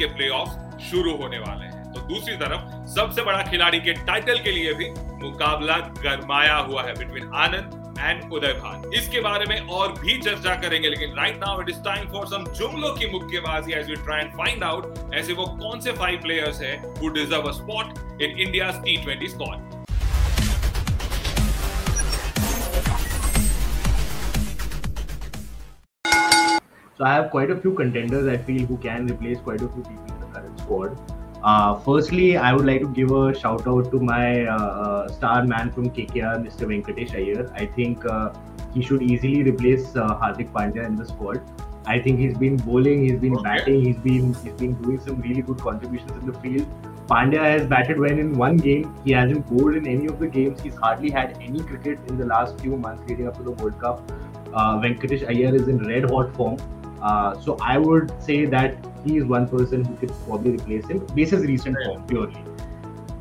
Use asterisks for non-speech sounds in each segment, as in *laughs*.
के प्लेऑफ शुरू होने वाले हैं। तो दूसरी तरफ़, सबसे बड़ा खिलाड़ी के टाइटल के लिए भी मुकाबला गरमाया हुआ है बिटवीन आनंद एंड उदय भान। इसके बारे में और भी चर्चा करेंगे, लेकिन right now it is time for some जुमलों की मुक्केबाजी as we try and find out ऐसे वो कौन से फाइव प्लेयर्स हैं who deserve a spot in India T twenty squad So I have quite a few contenders I feel who can replace quite a few people in the current squad. Uh, firstly, I would like to give a shout out to my uh, uh, star man from KKR, Mr. Venkatesh Iyer. I think uh, he should easily replace uh, Hardik Pandya in the squad. I think he's been bowling, he's been Okay. batting, he's been he's been doing some really good contributions in the field. Pandya has batted well in one game. He hasn't bowled in any of the games. He's hardly had any cricket in the last few months leading up to the World Cup. Uh, Venkatesh Iyer is in red hot form. Uh, so I would say that he is one person who could probably replace him based his recent form purely.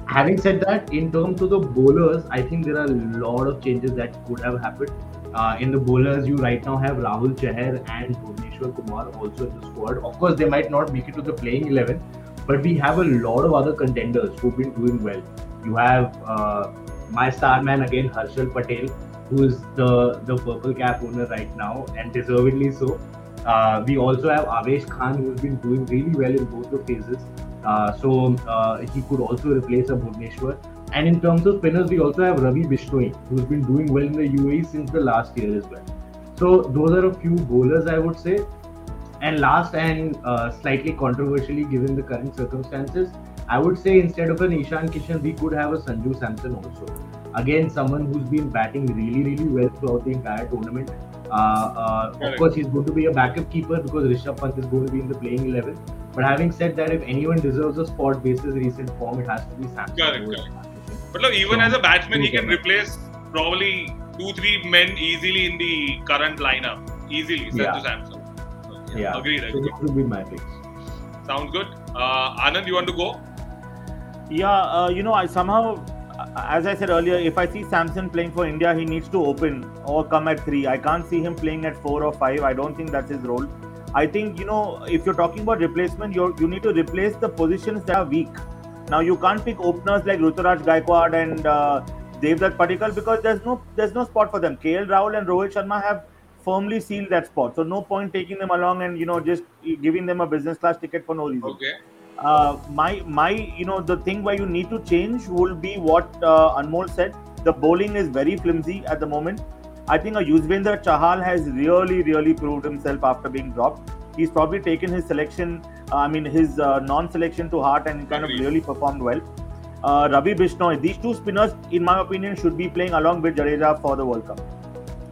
Having said that, in terms of the bowlers, I think there are a lot of changes that could have happened. Uh, in the bowlers, you right now have Rahul Chahar and Bhuvneshwar Kumar also in the squad. Of course, they might not make it to the playing 11, but we have a lot of other contenders who've been doing well. You have uh, my star man again, Harshal Patel, who is the, the purple cap owner right now, and deservedly so. Uh, we also have Avesh Khan, who's been doing really well in both the phases. Uh, so uh, he could also replace a Bhuvneshwar. And in terms of spinners, we also have Ravi Bishnoi, who's been doing well in the UAE since the last year as well. So those are a few bowlers, I would say. And last and uh, slightly controversially, given the current circumstances, I would say instead of an Ishan Kishan, we could have a Sanju Samson also. Again, someone who's been batting really, really well throughout the entire tournament. Uh, uh, of course, he's going to be a backup keeper because Rishabh Pant is going to be in the playing 11. But having said that, if anyone deserves a spot based his recent form, it has to be Samson. Correct, over correct. Ishan Kishan. But even So, as a batsman, he can them. replace probably two, three men easily in the current lineup. Easily, Sanju Yeah. Samson. So, Yeah. Agreed. So agreed. those would be my picks. Sounds good. Uh, Anand, you want to go? Yeah, uh, you know, I somehow, as I said earlier, if I see Samson playing for India, he needs to open or come at three. I can't see him playing at four or five. I don't think that's his role. I think you know, if you're talking about replacement, you you need to replace the positions that are weak. Now you can't pick openers like Ruturaj Gaikwad and uh, Devdutt Padikkal because there's no there's no spot for them. KL Rahul and Rohit Sharma have firmly sealed that spot, so no point taking them along and you know just giving them a business class ticket for no reason Okay. Uh, my my you know the thing where you need to change will be what uh, Anmol said. The bowling is very flimsy at the moment. I think a Yuzvendra Chahal has really really proved himself after being dropped. He's probably taken his selection, uh, I mean his uh, non-selection to heart and kind Agreed. of really performed well. Uh, Ravi Bishnoi, these two spinners, in my opinion, should be playing along with Jadeja for the World Cup.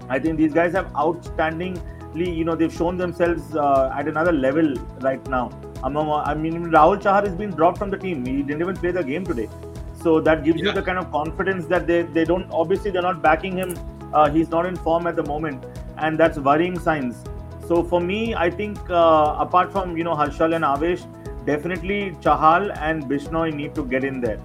I think these guys have outstandingly, you know, they've shown themselves uh, at another level right now. Among, I mean, Rahul Chahar has been dropped from the team. He didn't even play the game today. So that gives you the kind of confidence that they, they don't, obviously, they're not backing him. Uh, he's not in form at the moment. And that's worrying signs. So for me, I think uh, apart from, you know, Harshal and Avesh, definitely Chahal and Bishnoi need to get in there.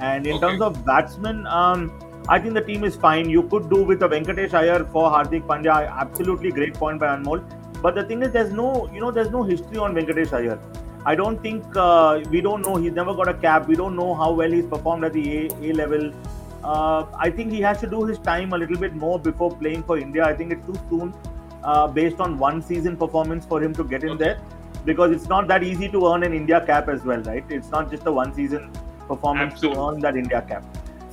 And in Okay. terms of batsmen, um, I think the team is fine. You could do with a Venkatesh Iyer for Hardik Pandya. Absolutely great point by Anmol. But the thing is, there's no, you know, there's no history on Venkatesh Iyer. I don't think uh, we don't know. He's never got a cap. We don't know how well he's performed at the A, a level. Uh, I think he has to do his time a little bit more before playing for India. I think it's too soon, uh, based on one season performance, for him to get in there, because it's not that easy to earn an India cap as well, right? It's not just a one season performance Absolutely. to earn that India cap.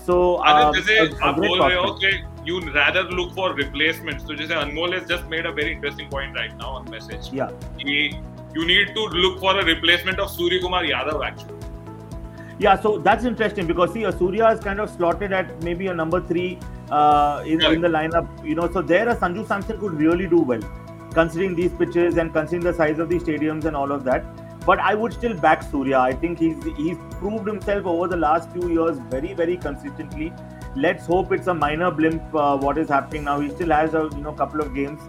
So, uh, जैसे a- a you rather look for replacements. So, just Anmol has just made a very interesting point right now on message. Yeah. He, you need to look for a replacement of Surya Kumar Yadav actually. Yeah, so that's interesting because see, Surya is kind of slotted at maybe a number three uh, in, in, the lineup. You know, so there a Sanju Samson could really do well, considering these pitches and considering the size of the stadiums and all of that. But I would still back Surya. I think he's he's proved himself over the last few years very very consistently. Let's hope it's a minor blimp. Uh, what is happening now? He still has a you know couple of games.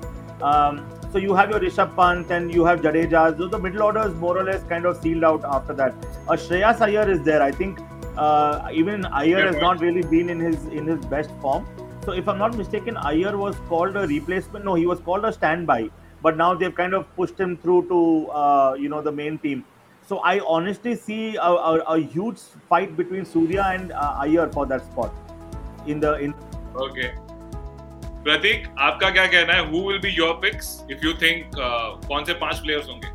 Um, so you have your Rishabh Pant and you have Jadeja. So the middle order is more or less kind of sealed out after that. Uh, Shreyas Iyer is there. I think uh, even Iyer Fair has not really been in his in his best form. So if I'm not mistaken, Iyer was called a replacement. No, he was called a standby. But now they've kind of pushed him through to uh, you know the main team. So I honestly see a, a, a huge fight between Surya and uh, Iyer for that spot in the in okay. Pratik aapka kya kehna hai who will be your picks if you think uh, kaun se panch players honge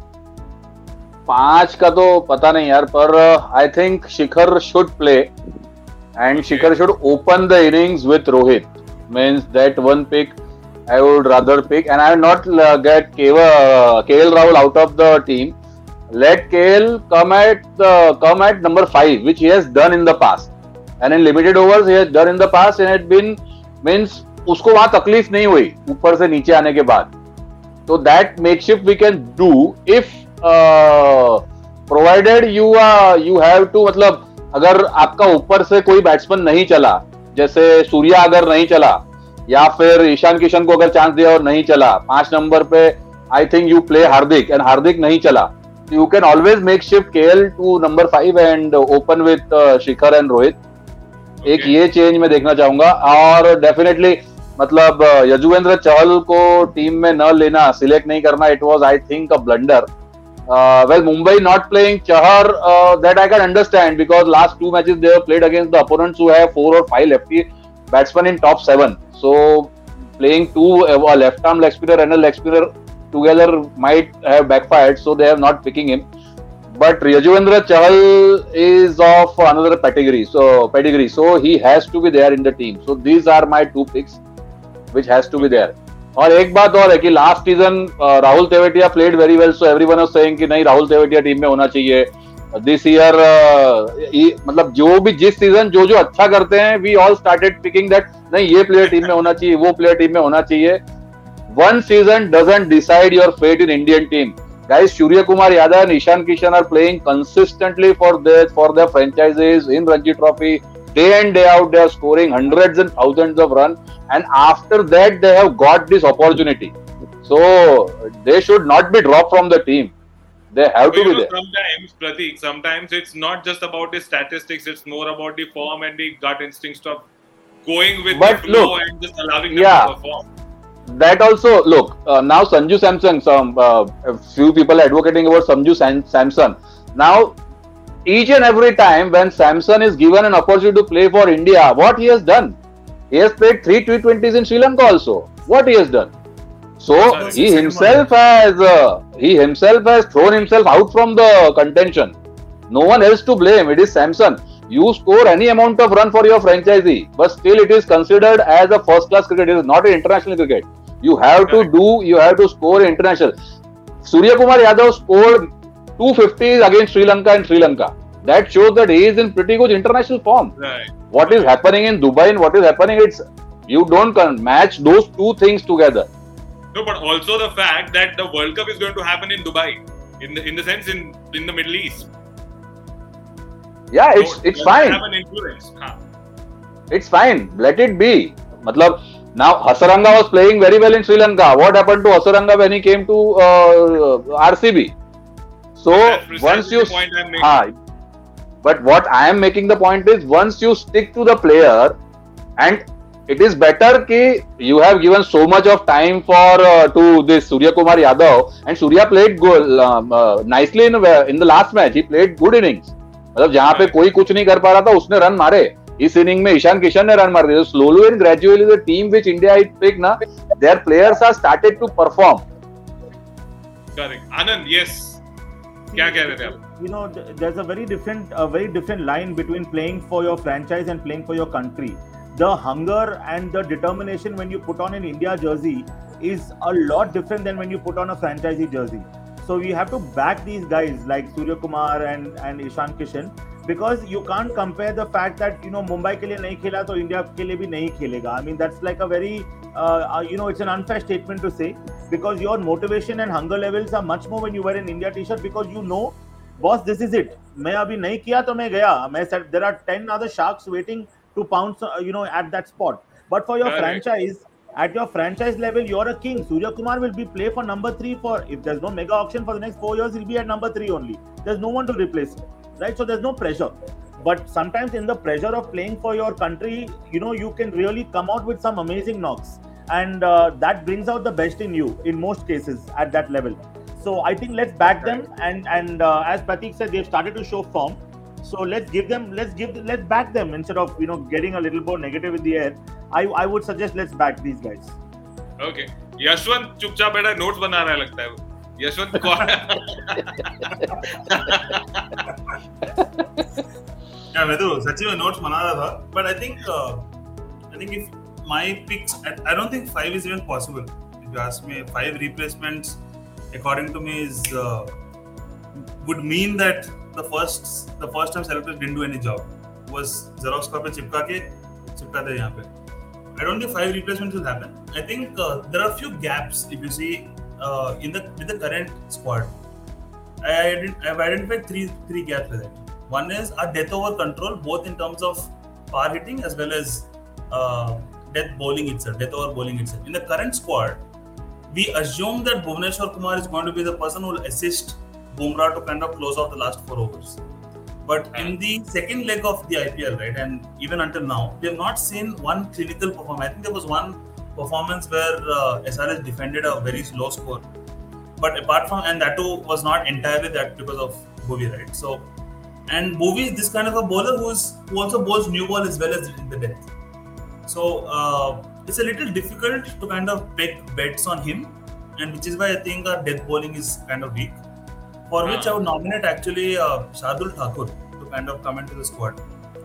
पाँच का तो पता नहीं यार पर I think Shikhar should play and Shikhar should open the innings with Rohit means that one pick I would rather pick and I not get K L Rahul out of the team let K come at come at number five which has done in the past and in limited overs he in the past the past, and means उसको वहाँ तकलीफ़ नहीं हुई ऊपर से नीचे आने के बाद। तो that make shift we can do if provided you you have to मतलब अगर आपका ऊपर से कोई बैट्समैन नहीं चला जैसे सूर्या अगर नहीं चला या फिर ईशान किशन को अगर चांस दिया और नहीं चला पाँच नंबर पे I think you play Hardik and Hardik नहीं चला। You can always make shift K L to number five and open with Shikhar and Rohit. एक ये चेंज मैं देखना चाहूँगा और डेफिनेटली मतलब यजुवेंद्र चहल को टीम में न लेना सिलेक्ट नहीं करना it was I think a blunder well Mumbai not playing Chahar that I can understand because last two matches they played against the opponents who have four और five lefty top seven. So playing two a left arm leg spinner and a leg spinner together might have backfired. So they are not picking him. But Yajuvendra Chahal is of another pedigree. So pedigree. So he has to be there in the team. So these are my two picks, which has to be there. और एक बात और है कि last season Rahul Tewatia played very well so everyone was saying कि नहीं Rahul Tewatia team में होना चाहिए दिस ईयर मतलब जो भी जिस सीज़न जो जो अच्छा करते हैं we all started picking that नहीं ये प्लेयर टीम में होना चाहिए वो प्लेयर टीम में होना चाहिए one season doesn't decide your fate in Indian team guys Surya Kumar Yadav and Ishan Kishan are playing consistently for their for their franchises in Ranji Trophy. Day in day out they are scoring hundreds and thousands of runs and after that they have got this opportunity. So they should not be dropped from the team. They have to be know, there. sometimes Pratik, sometimes it's not just about the statistics it's more about the form and the gut instincts of going with But the flow look, and just allowing them yeah. to perform that also look uh, now Sanju Samson some uh, few people advocating about Sanju Sam- Samson now each and every time when Samson is given an opportunity to play for India what he has done? He has played three T20s in Sri Lanka also. What he has done? So he himself has uh, he himself has thrown himself out from the contention. No one else to blame. It is Samson you score any amount of run for your franchisee but still it is considered as a first class cricket. It is not an international cricket you have to do you have to score international. Surya kumar yadav scored 250s against sri lanka and sri lanka. That shows that he is in pretty good international form. Right. What is happening in dubai and what is happening it's you don't match those two things together. No but also the fact that the world cup is going to happen in dubai in the in the sense in in the middle east. Yeah it's So, it's fine. have an influence? Huh. it's fine. Let it be. Matlab, now Hasaranga was playing very well in Sri Lanka. What happened to Hasaranga when he came to uh, RCB? So That's precisely once you the point I'm making. Ah, but what I am making the point is once you stick to the player and it is better कि you have given so much of time for uh, to this Surya Kumar Yadav and Surya played good, um, uh, nicely in, in the last match he played good innings मतलब जहां पे कोई कुछ नहीं कर पा रहा था उसने रन मारे इस इनिंग में ईशान किशन ने रन मार दिए slowly and gradually the team which India is pick ना there players are started to perform correct anand yes क्या कह रहे थे आप you know there's a very different a very different line between playing for your franchise and playing for your country the hunger and the determination when you put on an india jersey is a lot different than when you put on a franchisee jersey so we have to back these guys like surya kumar and and ishan kishan because you can't compare the fact that you know mumbai के लिए नहीं खेला तो India के लिए भी नहीं खेलेगा i mean that's like a very uh, uh, you know it's an unfair statement to say because your motivation and hunger levels are much more when you wear an india t-shirt because you know boss this is it मैं अभी नहीं किया तो मैं गया मैं there are ten other sharks waiting to pounce you know at that spot but for your Correct. franchise at your franchise level you're a king surya kumar will be play for number 3 for if there's no mega auction for the next 4 years he'll be at number 3 only there's no one to replace him right so there's no pressure but sometimes in the pressure of playing for your country you know you can really come out with some amazing knocks and uh, that brings out the best in you in most cases at that level So I think let's back them, and and uh, as Pratik said, they've started to show form. So let's give them, let's give, let's back them instead of you know getting a little more negative in the air. I I would suggest let's back these guys. Okay Yashwant चुपचाप बैठा notes बना रहा है लगता है वो यशवंत कौन Yeah, मैं तो सच्ची में नोट्स बना रहा था but I think I think if my picks I don't think five is even possible if you ask me five replacements to me is uh, would mean that the first the first time selectors didn't do any job was Xerox copy चिपका के चिपका दे यहाँ पे I don't think five replacements will happen. I think uh, there are a few gaps if you see uh, in the with the current squad. I I've identified three three gaps with it. One is our death over control, both in terms of power hitting as well as uh, death bowling itself, death over bowling itself. In the current squad, we assume that Bhuvneshwar Kumar is going to be the person who will assist Bumrah to kind of close out the last four overs. But in the second leg of the IPL, right, and even until now, we have not seen one clinical performance. I think there was one performance where uh, SRS defended a very low score. But apart from, and that too was not entirely that because of Bhuvi, right? So, and Bhuvi is this kind of a bowler who's who also bowls new ball as well as in the depth. So uh, it's a little difficult to kind of pick bets on him, and which is why I think our death bowling is kind of weak. For which I would nominate actually uh, Shardul Thakur to kind of come into the squad.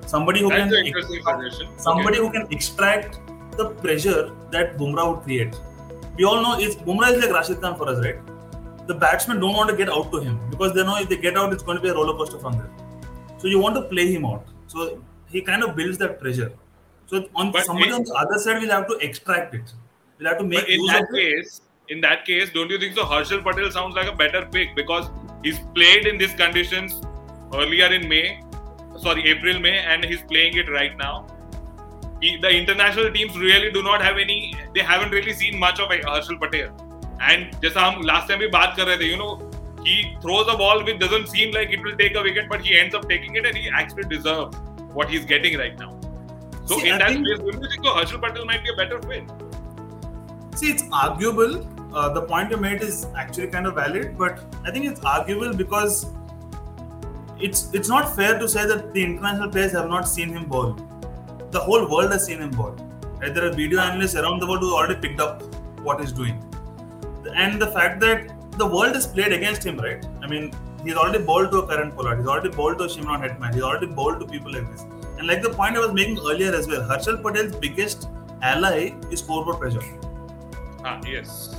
Somebody who That's can suggestion. somebody who can extract the pressure that Bumrah would create. We all know is Bumrah is like Rashid Khan for us, right? The batsmen don't want to get out to him because they know if they get out, it's going to be a roller coaster from there. So you want to play him out. So he kind of builds that pressure. So on But somebody on the other side will have to extract it. We'll have to make in use that of it. case, in that case, don't you think so? Harshal Patel sounds like a better pick because he's played in these conditions earlier in May, sorry, April, May, and he's playing it right now He, the international teams really do not have any. They haven't really seen much of Harshal Patel. And जैसा हम last time भी बात कर रहे थे, you know, he throws a ball which doesn't seem like it will take a wicket, but he ends up taking it, and he actually deserves what he's getting right now. So See, in I that think- case, don't you think so Harshal Patel might be a better fit? See, it's arguable. Uh, the point you made is actually kind of valid, but I think it's arguable because it's it's not fair to say that the international players have not seen him bowl. The whole world has seen him bowl. Right? There are video analysts around the world who have already picked up what he's doing, and the fact that the world has played against him, right? I mean, he's already bowled to a Kieron Pollard, he's already bowled to a Shimron Hetmyer, he's already bowled to people like this. And like the point I was making earlier as well, Harshal Patel's biggest ally is scoreboard pressure Ah, yes.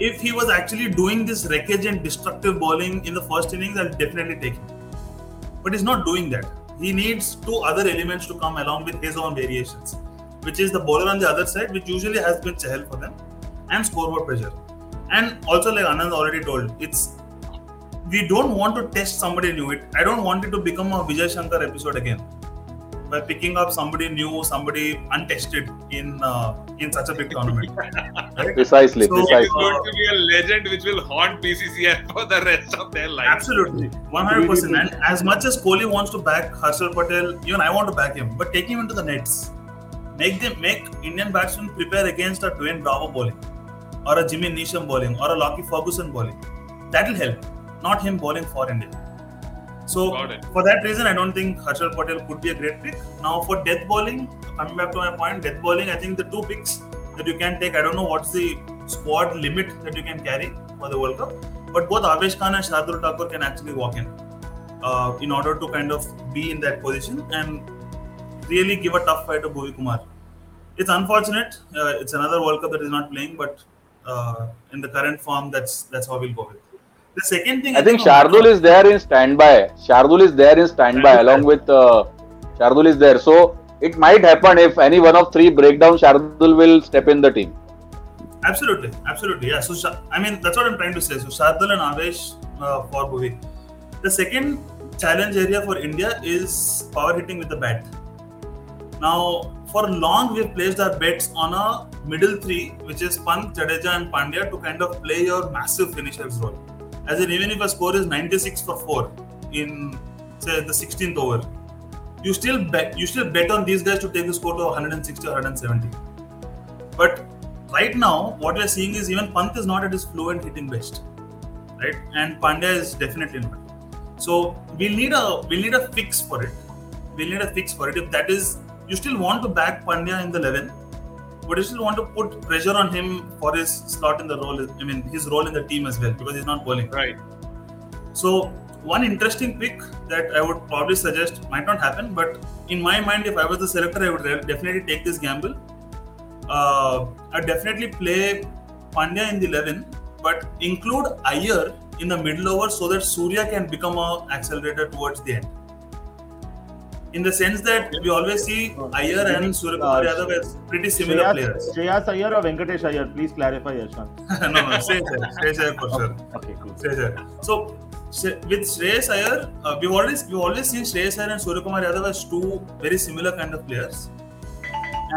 if he was actually doing this wreckage and destructive bowling in the first innings, I'll definitely take him. But he's not doing that. He needs two other elements to come along with his own variations, which is the bowler on the other side, which usually has been Chahal for them, and scoreboard pressure. And also, like Anand already told, it's we don't want to test somebody new. It I don't want it to become a Vijay Shankar episode again by picking up somebody new, somebody untested in uh, in such a big tournament. *laughs* Right? Precisely, So, It is precisely. going to be a legend which will haunt BCCI *laughs* for the rest of their life. Absolutely, one hundred percent. And as much as Kohli wants to back Harshal Patel, even I want to back him. But take him into the nets. Make them make Indian batsmen prepare against a Dwayne Bravo bowling, or a Jimmy Neesham bowling, or a Lockie Ferguson bowling. That will help. Not him bowling for India. So for that reason, I don't think Harshal Patel could be a great pick. Now for death bowling, coming back to my point, death bowling, I think the two picks that you can take, I don't know what's the squad limit that you can carry for the World Cup, but both Avesh Khan and Shardul Thakur can actually walk in uh, in order to kind of be in that position and really give a tough fight to Bhuvi Kumar. It's unfortunate. Uh, it's another World Cup that is not playing, but uh, in the current form, that's that's how we'll go with. The second thing I think Shardul is there in standby. Shardul is there in standby along with uh, Shardul is there. So it might happen if any one of three break down, Shardul will step in the team. Absolutely, absolutely. Yeah. So, I mean, that's what I'm trying to say. So, Shardul and Avesh uh, for Bhuvi. The second challenge area for India is power hitting with the bat. Now, for long, we've placed our bets on a middle three, which is Pant, Jadeja, and Pandya, to kind of play your massive finishers role. As in, even if a score is 96 for 4 in say the 16th over, you still bet you still bet on these guys to take the score to 160 or 170. But right now, what we're seeing is even Pant is not at his fluent hitting best, right? And Pandya is definitely not. So we'll need a we'll need a fix for it. We'll need a fix for it. If that is you still want to back Pandya in the 11, but you still want to put pressure on him for his slot in the role. I mean, his role in the team as well because he's not bowling. Right. So one interesting pick that I would probably suggest might not happen, but in my mind, if I was the selector, I would definitely take this gamble. Uh, I definitely play Pandya in the 11, but include Iyer in the middle over so that Surya can become a accelerator towards the end. In the sense that we always see Iyer and Surya Kumar Yadav as pretty similar Shreyas, players. Shreyas Iyer or Venkatesh Iyer? Please clarify, Yashwant. *laughs* no, no, Shreyas Iyer, Shreyas Iyer for sure. Okay, cool. Shreyas Iyer. So with Shreyas Iyer, uh, we've always we've always seen Shreyas Iyer and Surya Kumar Yadav as two very similar kind of players.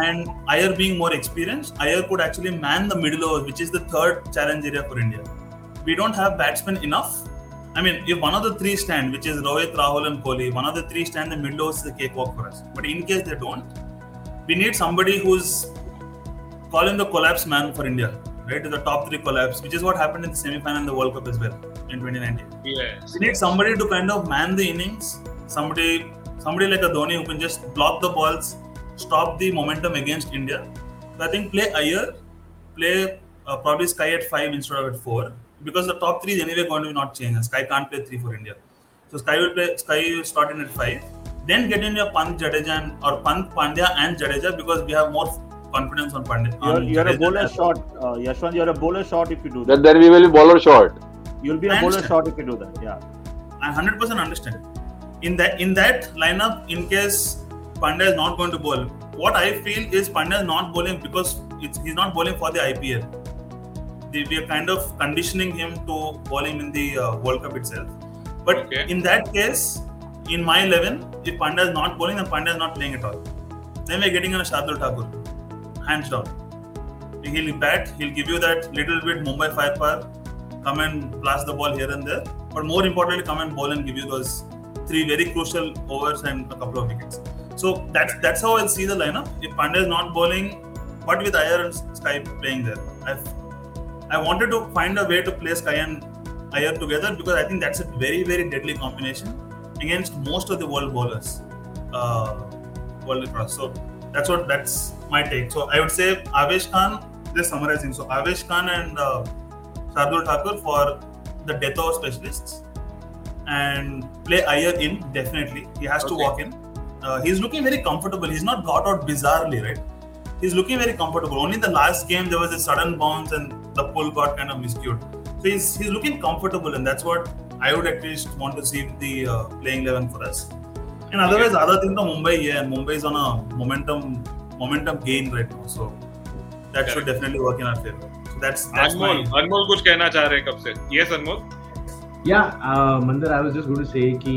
And Iyer being more experienced, Iyer could actually man the middle over, which is the third challenge area for India. We don't have batsmen enough. I mean, if one of the three stand, which is Rohit, Rahul, and Kohli, one of the three stand, the middle is a cakewalk for us. But in case they don't, we need somebody who's calling the collapse man for India, right? The top three collapse, which is what happened in the semi-final in the World Cup as well in 2019. Yes. We need somebody to kind of man the innings, somebody, somebody like a Dhoni who can just block the balls, stop the momentum against India. So I think play Iyer, play uh, probably Sky at five instead of at four, because the top three is anyway going to be not changed. Sky can't play three for India, so Sky will play. Sky will start in at five. Then get in your Pant Jadeja and, or Pant Pandya and Jadeja because we have more confidence on Pandya. You're, on you're a Jadeja bowler as- short, uh, Yashwant. You're a bowler short if you do that. then we will be bowler short. You'll be a I bowler short if you do that. Yeah. I 100% understand. In that in that lineup, in case Pandya is not going to bowl, what I feel is Pandya is not bowling because it's, he's not bowling for the IPL. They, we are kind of conditioning him to bowling in the uh, World Cup itself. But Okay. in that case, in my 11, if Pandya is not bowling, then Pandya is not playing at all. Then we're getting on a Shardul Thakur, hands down. He'll bat, he'll give you that little bit Mumbai firepower, come and blast the ball here and there. But more importantly, come and bowl and give you those three very crucial overs and a couple of wickets. So that's that's how I'll see the lineup. If Pandya is not bowling, but with Iyer and Sky playing there, I've, I wanted to find a way to play Sky and Iyer together because I think that's a very very deadly combination against most of the world bowlers, uh, world across. So that's what that's my take. So I would say Avesh Khan. Just summarizing. So Avesh Khan and uh, Shardul Thakur for the death over specialists and play Iyer in definitely. He has to walk in. Uh, he's looking very comfortable. He's not got out bizarrely, right? He's looking very comfortable. Only in the last game there was a sudden bounce and the pull got kind of miscued. So he's he's looking comfortable, and that's what I would at least want to see with the uh, playing eleven for us. And otherwise, other thing, the Mumbai, yeah, and Mumbai is on a momentum momentum gain right now, so that should Correct. definitely work in our favor. So that's that's my अनमोल अनमोल कुछ कहना चाह रहे हैं कब से yes Anmol Yeah, uh, Mandar, I was just going to say कि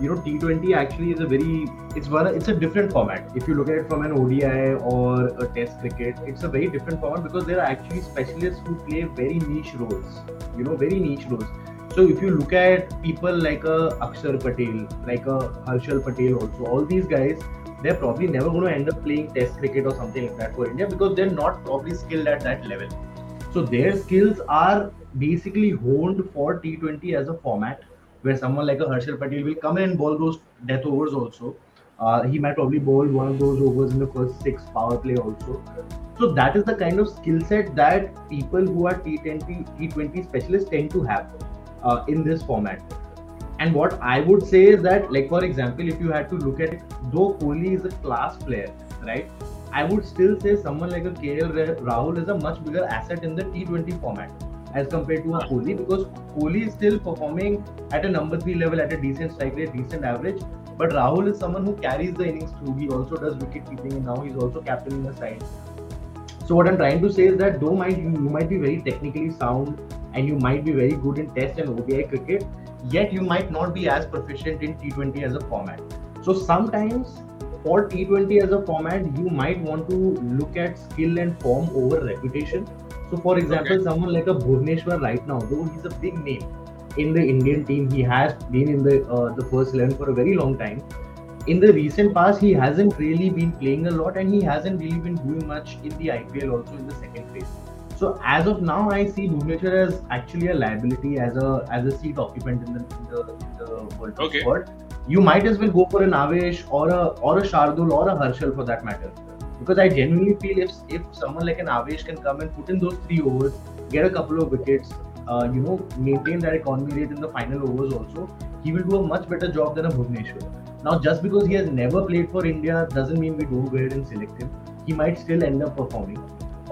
you know T20 actually is a very it's one it's a different format. If you look at it from an ODI or a Test cricket, it's a very different format because there are actually specialists who play very niche roles. You know, very niche roles. So if you look at people like a Akshar Patel, like a Harshal Patel, also all these guys, they're probably never going to end up playing Test cricket or something like that for India because they're not probably skilled at that level. So their skills are basically honed for T20 as a format, where someone like a Harshal Patel will come in and bowl those death overs also. Uh, he might probably bowl one of those overs in the first six power play also. So that is the kind of skill set that people who are T20 T20 specialists tend to have uh, in this format. And what I would say is that, like for example, if you had to look at it, though Kohli is a class player, right? I would still say someone like a KL Rahul is a much bigger asset in the T20 format as compared to a Kohli because Kohli is still performing at a number three level at a decent strike rate, decent average. But Rahul is someone who carries the innings through. He also does wicket keeping and now he's also captaining the side. So what I'm trying to say is that though might you might be very technically sound and you might be very good in Test and ODI cricket, yet you might not be as proficient in T20 as a format. So sometimes for T20 as a format, you might want to look at skill and form over reputation. So, for example, Okay. someone like a Bhuvneshwar right now, though he's a big name in the Indian team, he has been in the uh, the first eleven for a very long time. In the recent past, he hasn't really been playing a lot, and he hasn't really been doing much in the IPL also in the second phase. So as of now, I see Bhuvneshwar as actually a liability as a as a seat occupant in the in the, in the World Cup Okay. squad. You might as well go for an Avesh or a or a Shardul or a Harshal for that matter. Because I genuinely feel if if someone like an Avesh can come and put in those three overs, get a couple of wickets, uh, you know, maintain that economy rate in the final overs also, he will do a much better job than a Bhuvneshwar. Now, just because he has never played for India doesn't mean we don't go ahead and select him. He might still end up performing.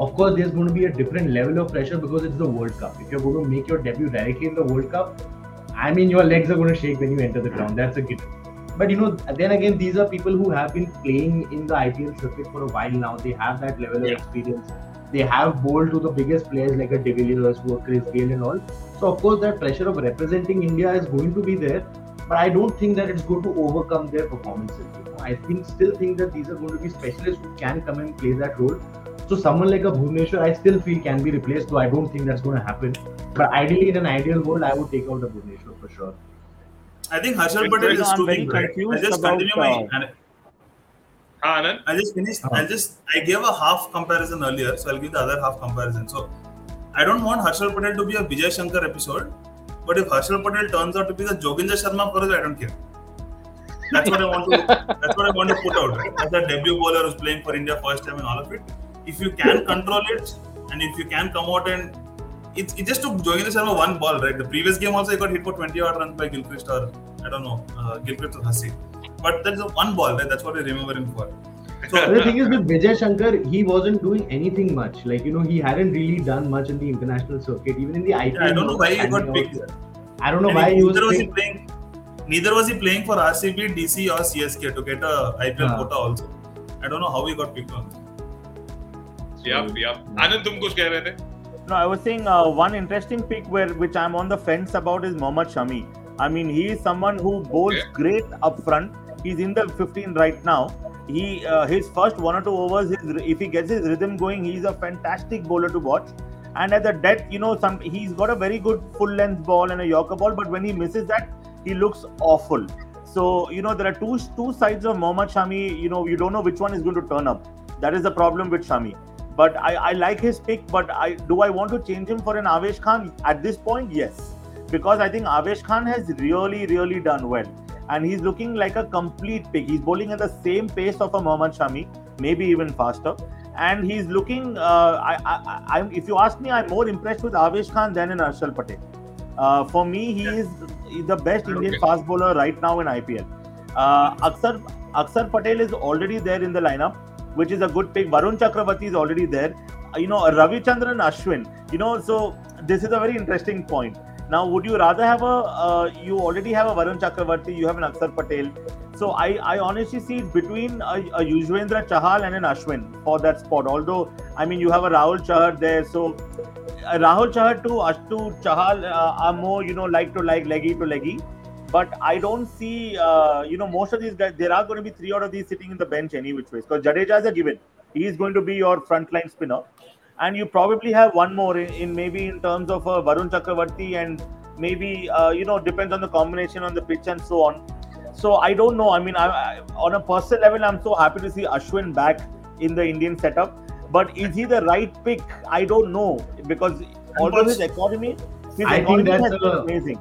Of course, there's going to be a different level of pressure because it's the World Cup. If you're going to make your debut directly in the World Cup, I mean, your legs are going to shake when you enter the ground. That's a given. But you know, then again, these are people who have been playing in the IPL circuit for a while now. They have that level of experience. They have bowled to the biggest players like a De Villiers, who are Chris Gayle and all. So of course, that pressure of representing India is going to be there. But I don't think that it's going to overcome their performances. You know? I think still think that these are going to be specialists who can come and play that role. So someone like a Bhuvneshwar, I still feel can be replaced, though I don't think that's going to happen. But ideally, in an ideal world, I would take out a Bhuvneshwar for sure. I think Harshal Patel is too big. I'll just about, continue my. Uh, Anand? I'll just finish. Uh-huh. I'll just. I gave a half comparison earlier, so I'll give the other half comparison. So I don't want Harshal Patel to be a Vijay Shankar episode, but if Harshal Patel turns out to be the Joginder Sharma for us, I don't care. That's what I want to. that's what I want to put out. Right? As a debut bowler who's playing for India first time and all of it. If you can control it, and if you can come out and it, it just took Joginder Sharma one ball, right? The previous game also he got hit for 20 odd runs by Gilchrist or I don't know, uh, Gilchrist or Hussey. But that's a one ball, right? That's what we remember him for. But *laughs* the thing is with Vijay Shankar, he wasn't doing anything much. Like you know, he hadn't really done much in the international circuit, even in the IPL. Yeah, I don't know why he got out. picked. I don't know And why he was. neither was he playing. Neither was he playing for RCB, DC, or CSK to get a IPL quota also. I don't know how he got picked on. yep yep आनंद तुम कुछ कह रहे थे No, I was saying uh, one interesting pick where which I'm on the fence about is Mohammad Shami. I mean, he is someone who bowls Okay. great up front. He's in the 15 right now. He uh, his first one or two overs, his, if he gets his rhythm going, he's a fantastic bowler to watch. And at the death, you know, some he's got a very good full length ball and a Yorker ball, but when he misses that, he looks awful. So you know there are two two sides of Mohammad Shami. You know you don't know which one is going to turn up. That is the problem with Shami. But I, I like his pick. But I do I want to change him for an Avesh Khan at this point? Yes, because I think Avesh Khan has really really done well, and he's looking like a complete pick. He's bowling at the same pace of a Mohammad Shami, maybe even faster. And he's looking. Uh, I, I, I, if you ask me, I'm more impressed with Avesh Khan than in Harshal Patel. Uh, for me, he is the best Indian Okay. fast bowler right now in IPL. Uh, Aksar, Aksar Patel is already there in the lineup, which is a good pick. Varun Chakravarti is already there. Uh, You know, Ravichandran Ashwin. You know, so this is a very interesting point. Now, would you rather have a? Uh, you already have a Varun Chakravarti. You have an Aksar Patel. So I, I honestly see between a, a Yuzvendra Chahal and an Ashwin for that spot. Although I mean, you have a Rahul Chahar there, so uh, Rahul Chahar to Ashtu Chahal uh, are more, you know, like to like, leggy to leggy. But I don't see, uh, you know, most of these guys, there are going to be three out of these sitting in the bench any which ways. Because Jadeja is a given. He is going to be your frontline spinner. And you probably have one more in, in maybe in terms of uh, Varun Chakravarti and maybe, uh, you know, depends on the combination on the pitch and so on. So I don't know. I mean, I, I, on a personal level, I'm so happy to see Ashwin back in the Indian setup. But is he the right pick? I don't know because although his economy, his I economy has been amazing.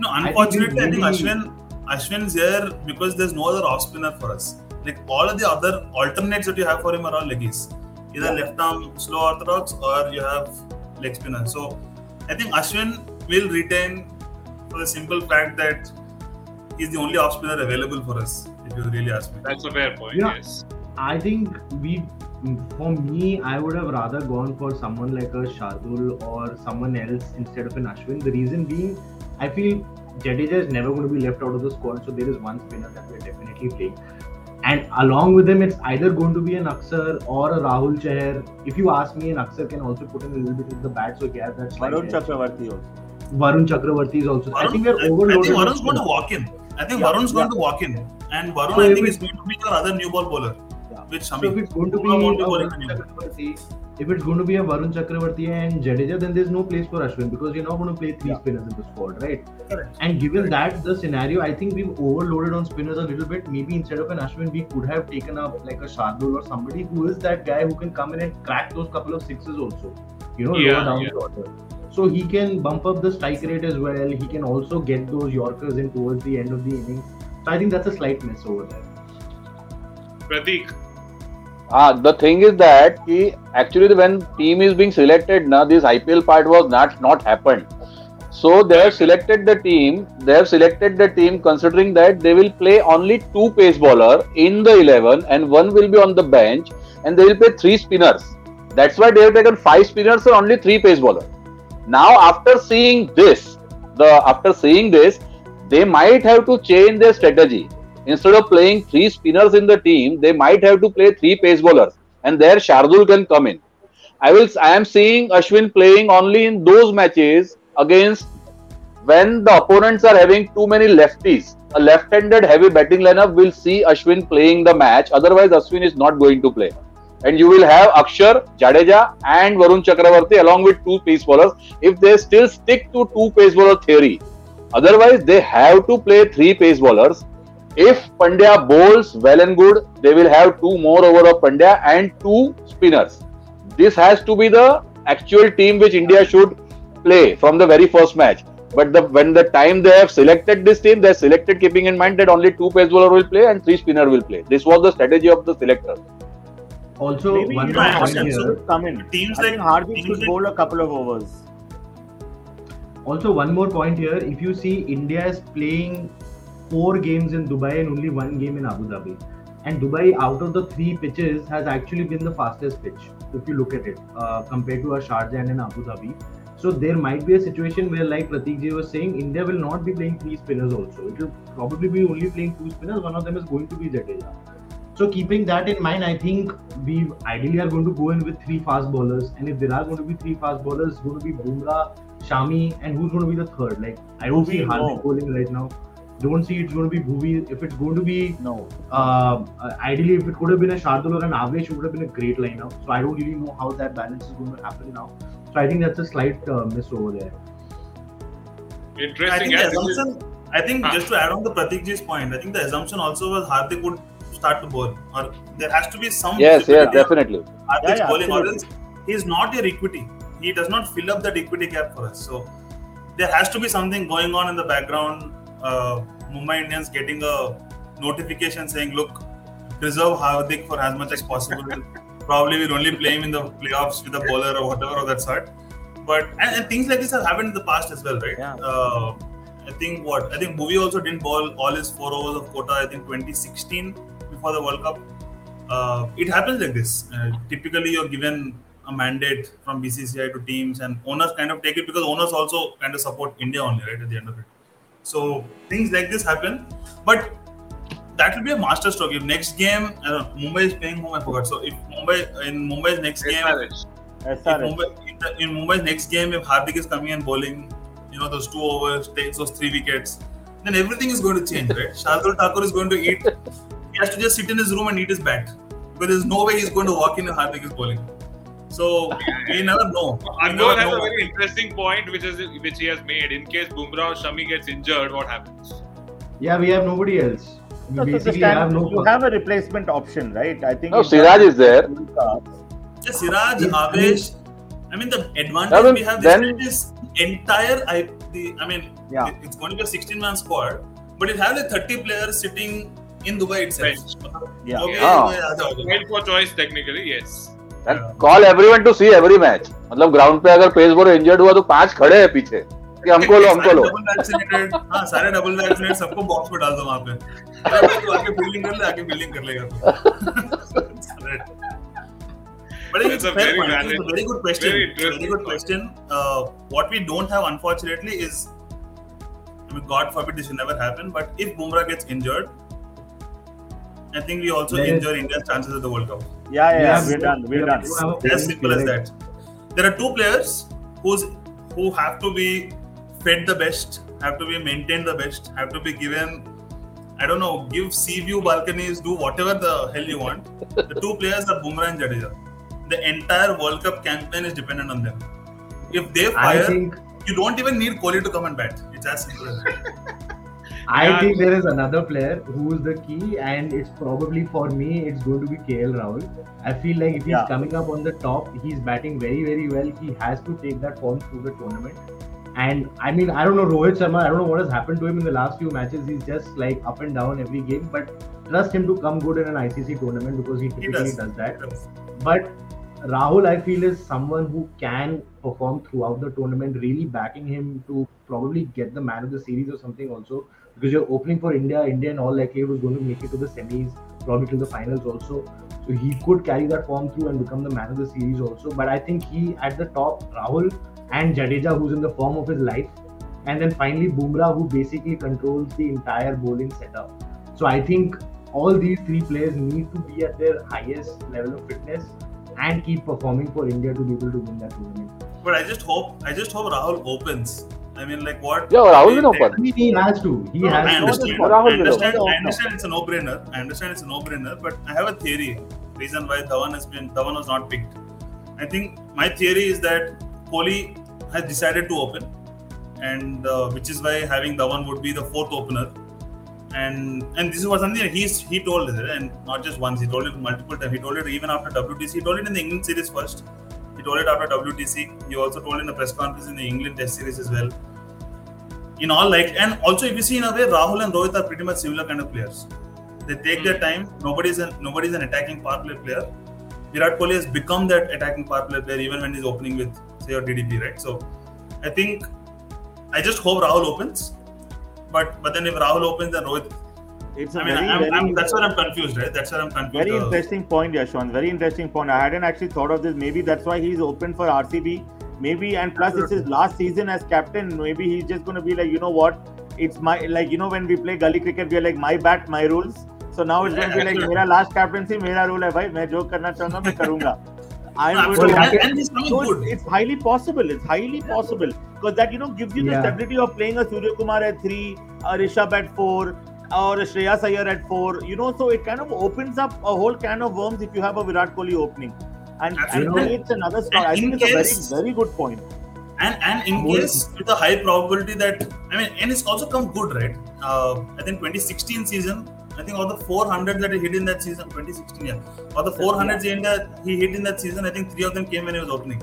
No, unfortunately, I think, maybe- Ashwin Ashwin's here because there's no other off spinner for us. Like all of the other alternates that you have for him are all leggies. Either left arm slow orthodox or you have leg spinner. So I think Ashwin will retain for the simple fact that he's the only off spinner available for us. If you really ask me. that's a fair point Yeah. yes I think we, for me, I would have rather gone for someone like a Shardul or someone else instead of an Ashwin. The reason being, I feel Jadeja is never going to be left out of the squad, so there is one spinner that we're definitely playing. And along with him, it's either going to be an Aksar or a Rahul Chahar. If you ask me, an Aksar can also put in a little bit of the bat, so yeah, that's like Varun Chakravarti also. Varun Chakravarti is also. I think we're I, I overloaded. think Varun's going to walk in. I think Yeah, Varun's going yeah. to walk in, and Varun So I think is going to be your other new ball bowler Yeah. with So if it's going to be a be Varun a new ball? Chakravarti, if it's going to be a Varun Chakravarti and Jadeja, then there's no place for Ashwin because you're not going to play three Yeah. spinners in the squad, right? Correct. And given that the scenario, I think we've overloaded on spinners a little bit. Maybe instead of an Ashwin, we could have taken up like a Shardul or somebody who is that guy who can come in and crack those couple of sixes also. you know, Yeah, lower down yeah. the order. So he can bump up the strike rate as well. He can also get those Yorkers in towards the end of the innings. So I think that's a slight miss over there. Pratik, Ah, the thing is that actually when team is being selected, now this IPL part was not not happened. So they have selected the team. They have selected the team considering that they will play only two pace bowler in the eleven, and one will be on the bench, and they will play three spinners. That's why they have taken five spinners and only three pace bowler. Now after seeing this, the after seeing this, they might have to change their strategy instead of playing three spinners in the team, they might have to play three pace bowlers, and there Shardul can come in. I will. I am seeing Ashwin playing only in those matches against when the opponents are having too many lefties. A left-handed heavy batting lineup will see Ashwin playing the match. Otherwise, Ashwin is not going to play. And you will have Akshar, Jadeja, and Varun Chakravarti along with two pace bowlers. If they still stick to two pace bowler theory, otherwise they have to play three pace bowlers if Pandya bowls well and good, they will have two more over of Pandya and two spinners. This has to be the actual team which India should play from the very first match. But the when the time they have selected this team, they have selected keeping in mind that only two pace bowler will play and three spinner will play. This was the strategy of the selector. Also, Maybe one more know, point here. should come in. Teams I like think Hardik teams should like- bowl a couple of overs. Also, one more point here. If you see, India is playing four games in Dubai and only one game in Abu Dhabi. And Dubai, out of the three pitches, has actually been the fastest pitch. If you look at it, uh, compared to a Sharjah and an Abu Dhabi. So there might be a situation where, like Pratik ji was saying, India will not be playing three spinners also. It will probably be only playing two spinners. One of them is going to be Jadeja. So keeping that in mind, I think we ideally are going to go in with three fast bowlers. And if there are going to be three fast bowlers, it's going to be Bumrah, Shami, and who's going to be the third? Like I don't see Hardik bowling right now. Don't see it's going to be Bhuvi. If it's going to be No. uh, ideally, if it could have been a Shardul or an Avesh, it would have been a great lineup. So I don't really know how that balance is going to happen now. So I think that's a slight uh, miss over there. Interesting. I interesting. think the yeah, is- assumption. I think Ah. just to add on the Pratik ji's point, I think the assumption also was Hardik would start to bowl, or there has to be some. Yes, yes, definitely. Hardik's Yeah, yeah, bowling, or absolutely. else he is not your equity. He does not fill up that equity gap for us. So there has to be something going on in the background. Uh, Mumbai Indians getting a notification saying, "Look, preserve Hardik for as much as possible." *laughs* Probably we'll only play him in the playoffs with a bowler or whatever of that sort. But and, and things like this have happened in the past as well, right? Yeah. Uh, I think what I think Bhuvi also didn't bowl all his four overs of quota. I think 2016 before the World Cup. Uh, it happens like this. Uh, typically, you're given a mandate from BCCI to teams, and owners kind of take it because owners also kind of support India only, right? At the end of it, so things like this happen. But that will be a master stroke. If next game, I don't know, Mumbai is playing whom I forgot. So if Mumbai in Mumbai's next game, SRH. if Mumbai, in, the, in Mumbai's next game, if Hardik is coming and bowling, you know, those two overs, takes those three wickets, then everything is going to change, right? *laughs* Shardul Thakur is going to eat. He has to just sit in his room and eat his bat. Because there's no way he's going to walk in and Hardik is bowling. So we never know. Anmol has know. a very interesting point, which is which he has made. In case Bumrah or Shami gets injured, what happens? Yeah, we have nobody else. We basically so have no. You have a replacement option, right? I think. No, Siraj is there. Yeah, Siraj, Avesh. I mean, the advantage we have then, is entire. I, the, I mean, yeah. It's going to be a 16-man squad, but it has a 30 players sitting in Dubai itself. Yeah. Okay, yeah. Oh. Dubai, choice technically, yes. Call every one to see every match मतलब ground पे अगर pace bowler injured हुआ तो पाँच खड़े हैं पीछे। कि हमको लो हमको लो। सारे डबल सबको बॉक्स में डाल दो वहाँ पे। आके बिल्डिंग कर ले आके बिल्डिंग कर लेगा but it's a very very good question very good question what we don't have unfortunately is god forbid this never happened but if Bumrah gets injured I think we also There is- injure India's chances at the World Cup. Yeah, yeah, yeah, Yeah, we're done. We're done. do have As bowling simple as that. There are two players who's who have to be fed the best, have to be maintained the best, have to be given. I don't know, give sea view balconies, do whatever the hell you want. The two players are Bumrah and Jadeja. The entire World Cup campaign is dependent on them. If they I fire, think you don't even need Kohli to come and bat. It's as simple as that. *laughs* I Yeah. think there is another player who's the key, and it's probably for me, it's going to be KL Rahul. I feel like if he's Yeah. coming up on the top, he's batting very, very well. He has to take that form through the tournament. And I mean, I don't know Rohit Sharma. I don't know what has happened to him in the last few matches. He's just like up and down every game. But trust him to come good in an ICC tournament because he typically does. does that. But Rahul, I feel, is someone who can perform throughout the tournament, really backing him to probably get the man of the series or something also. Because you're opening for India, India in all likelihood is going to make it to the semis, probably to the finals also. So he could carry that form through and become the man of the series also. But I think he at the top, Rahul and Jadeja, who's in the form of his life, and then finally Bumrah, who basically controls the entire bowling setup. So I think all these three players need to be at their highest level of fitness and keep performing for India to be able to win that tournament. But I just hope, I just hope Rahul opens. I mean, like what? Yeah, Rahul will they- open. I he has to. He No, has I to. Rahul I understand. I understand it's a no-brainer. I understand it's a no-brainer, but I have a theory. Reason why Dhawan has been Dhawan was not picked. I think my theory is that Kohli has decided to open, and uh, which is why having Dhawan would be the fourth opener. And and this was something that he's he told it, and not just once. He told it multiple times. He told it even after WTC. He told it in the England series first. He told it after WTC. He also told in the press conference in the England Test series as well in all like and also if you see in a way rahul and rohit are pretty much similar kind of players. They take their hmm. time. Nobody's an nobody's an attacking power play player. Virat kohli has become that attacking power play player even when he's opening with say your ddp right? So i think i just hope rahul opens. But but then if rahul opens then rohit It's a i mean very, I'm, very, I'm, that's where i'm confused right? That's where i'm confused very interesting point, Yashwan. Very interesting point. I hadn't actually thought of this. Maybe that's why he's open for RCB. Maybe, and plus it's his last season as captain. Maybe he's just going to be like, you know what? It's my like you know when we play gully cricket, we're like my bat, my rules. So now it's going to be like मेरा last captaincy, मेरा rule है भाई. मैं जो करना चाहूँगा मैं करूँगा. *laughs* I'm no, going to absolutely. and, and he's coming So good it's, it's highly possible. It's highly possible because that you know gives you the Yeah. stability of playing a Surya Kumar at three, a Rishabh at four, or a Shreyas Iyer at four. You know, so it kind of opens up a whole can of worms if you have a Virat Kohli opening, and, and Absolutely. creates another slot. I think in it's a very case- very good point. and and in More- case with a high probability that I mean, and it's also come good, right? Uh, I think 2016 season, I think all the 400 that he hit in that season, 2016, yeah, all the 400s he, India, he hit in that season, I think three of them came when he was opening.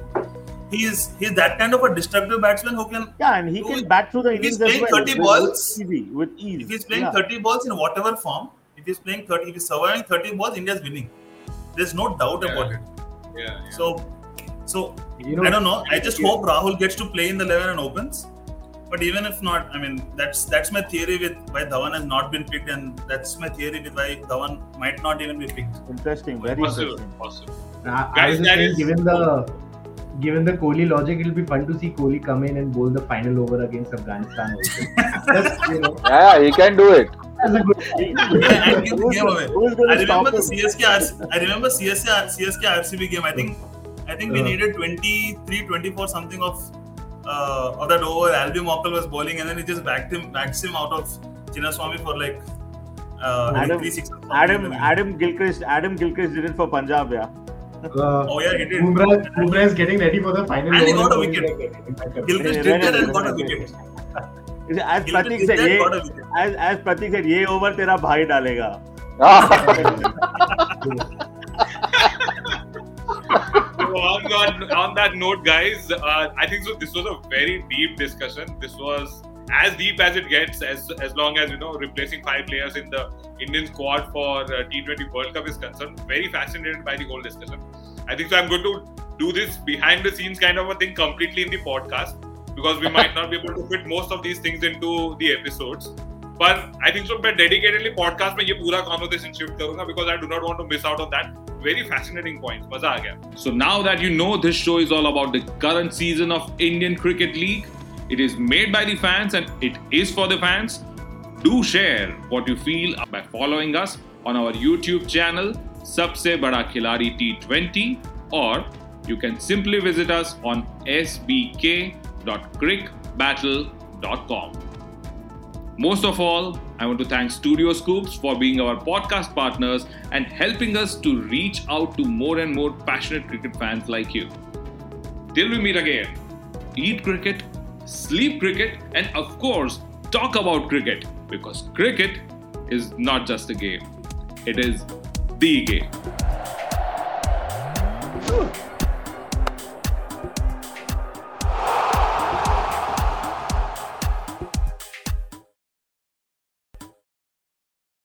He is he's that kind of a destructive batsman who can, Yeah, and he Who can is- bat through the if he's innings as playing well 30 with- balls, with easy, with ease. if he's playing yeah. 30 balls in whatever form, if he's playing 30, if he's surviving 30 balls, India's winning. There's no doubt Yeah. about it. Yeah, yeah. So, so You know, I don't know. I just Yeah. hope Rahul gets to play in the 11 and opens. But even if not, I mean, that's that's my theory with why Dhawan has not been picked, and that's my theory with why Dhawan might not even be picked. Interesting, very possible, interesting. possible. I, I Guys, was that saying, is- given the given the Kohli logic, it'll be fun to see Kohli come in and bowl the final over against Afghanistan also. *laughs* Just, you know, Yeah, he can do it. That's a good Yeah, and give Who's game away. who's I remember the? CSK. RC I remember CSK CSK RCB game. I think I think we Uh. needed 23, 24 something of uh, of that over. Albi Mokkal was bowling, and then he just backed him backed him out of Chinnaswamy for like uh, Adam- three. Adam Adam Gilchrist Adam Gilchrist did it for Punjab, yeah. Uh, Oh yeah, he did. Bumrah, Bumrah is getting ready for the final. And he got a wicket. like. Gilchrist did that and got a wicket. As Pratik said, ये as as Pratik said, ये over तेरा भाई डालेगा. So on, on, on that note, guys, uh, I think so. This was a very deep discussion. This was as deep as it gets, as as long as you know replacing five players in the Indian squad for uh, T20 World Cup is concerned. Very fascinated by the whole discussion. I think so. I'm going to do this behind the scenes kind of a thing completely in the podcast because we might not be able to fit most of these things into the episodes. पर I think so मैं dedicatedly podcast में ये पूरा conversation shift करूंगा because I do not want to miss out on that very fascinating point मजा आ गया so now that you know this show is all about the current season of Indian cricket league it is made by the fans and it is for the fans do share what you feel by following us on our YouTube channel सबसे बड़ा खिलाड़ी T20 or you can simply visit us on sbk.crickbattle.com. Most of all, I want to thank Studio Scoops for being our podcast partners and helping us to reach out to more and more passionate cricket fans like you. Till we meet again, eat cricket, sleep cricket, and of course, talk about cricket. because cricket is not just a game, it is the game.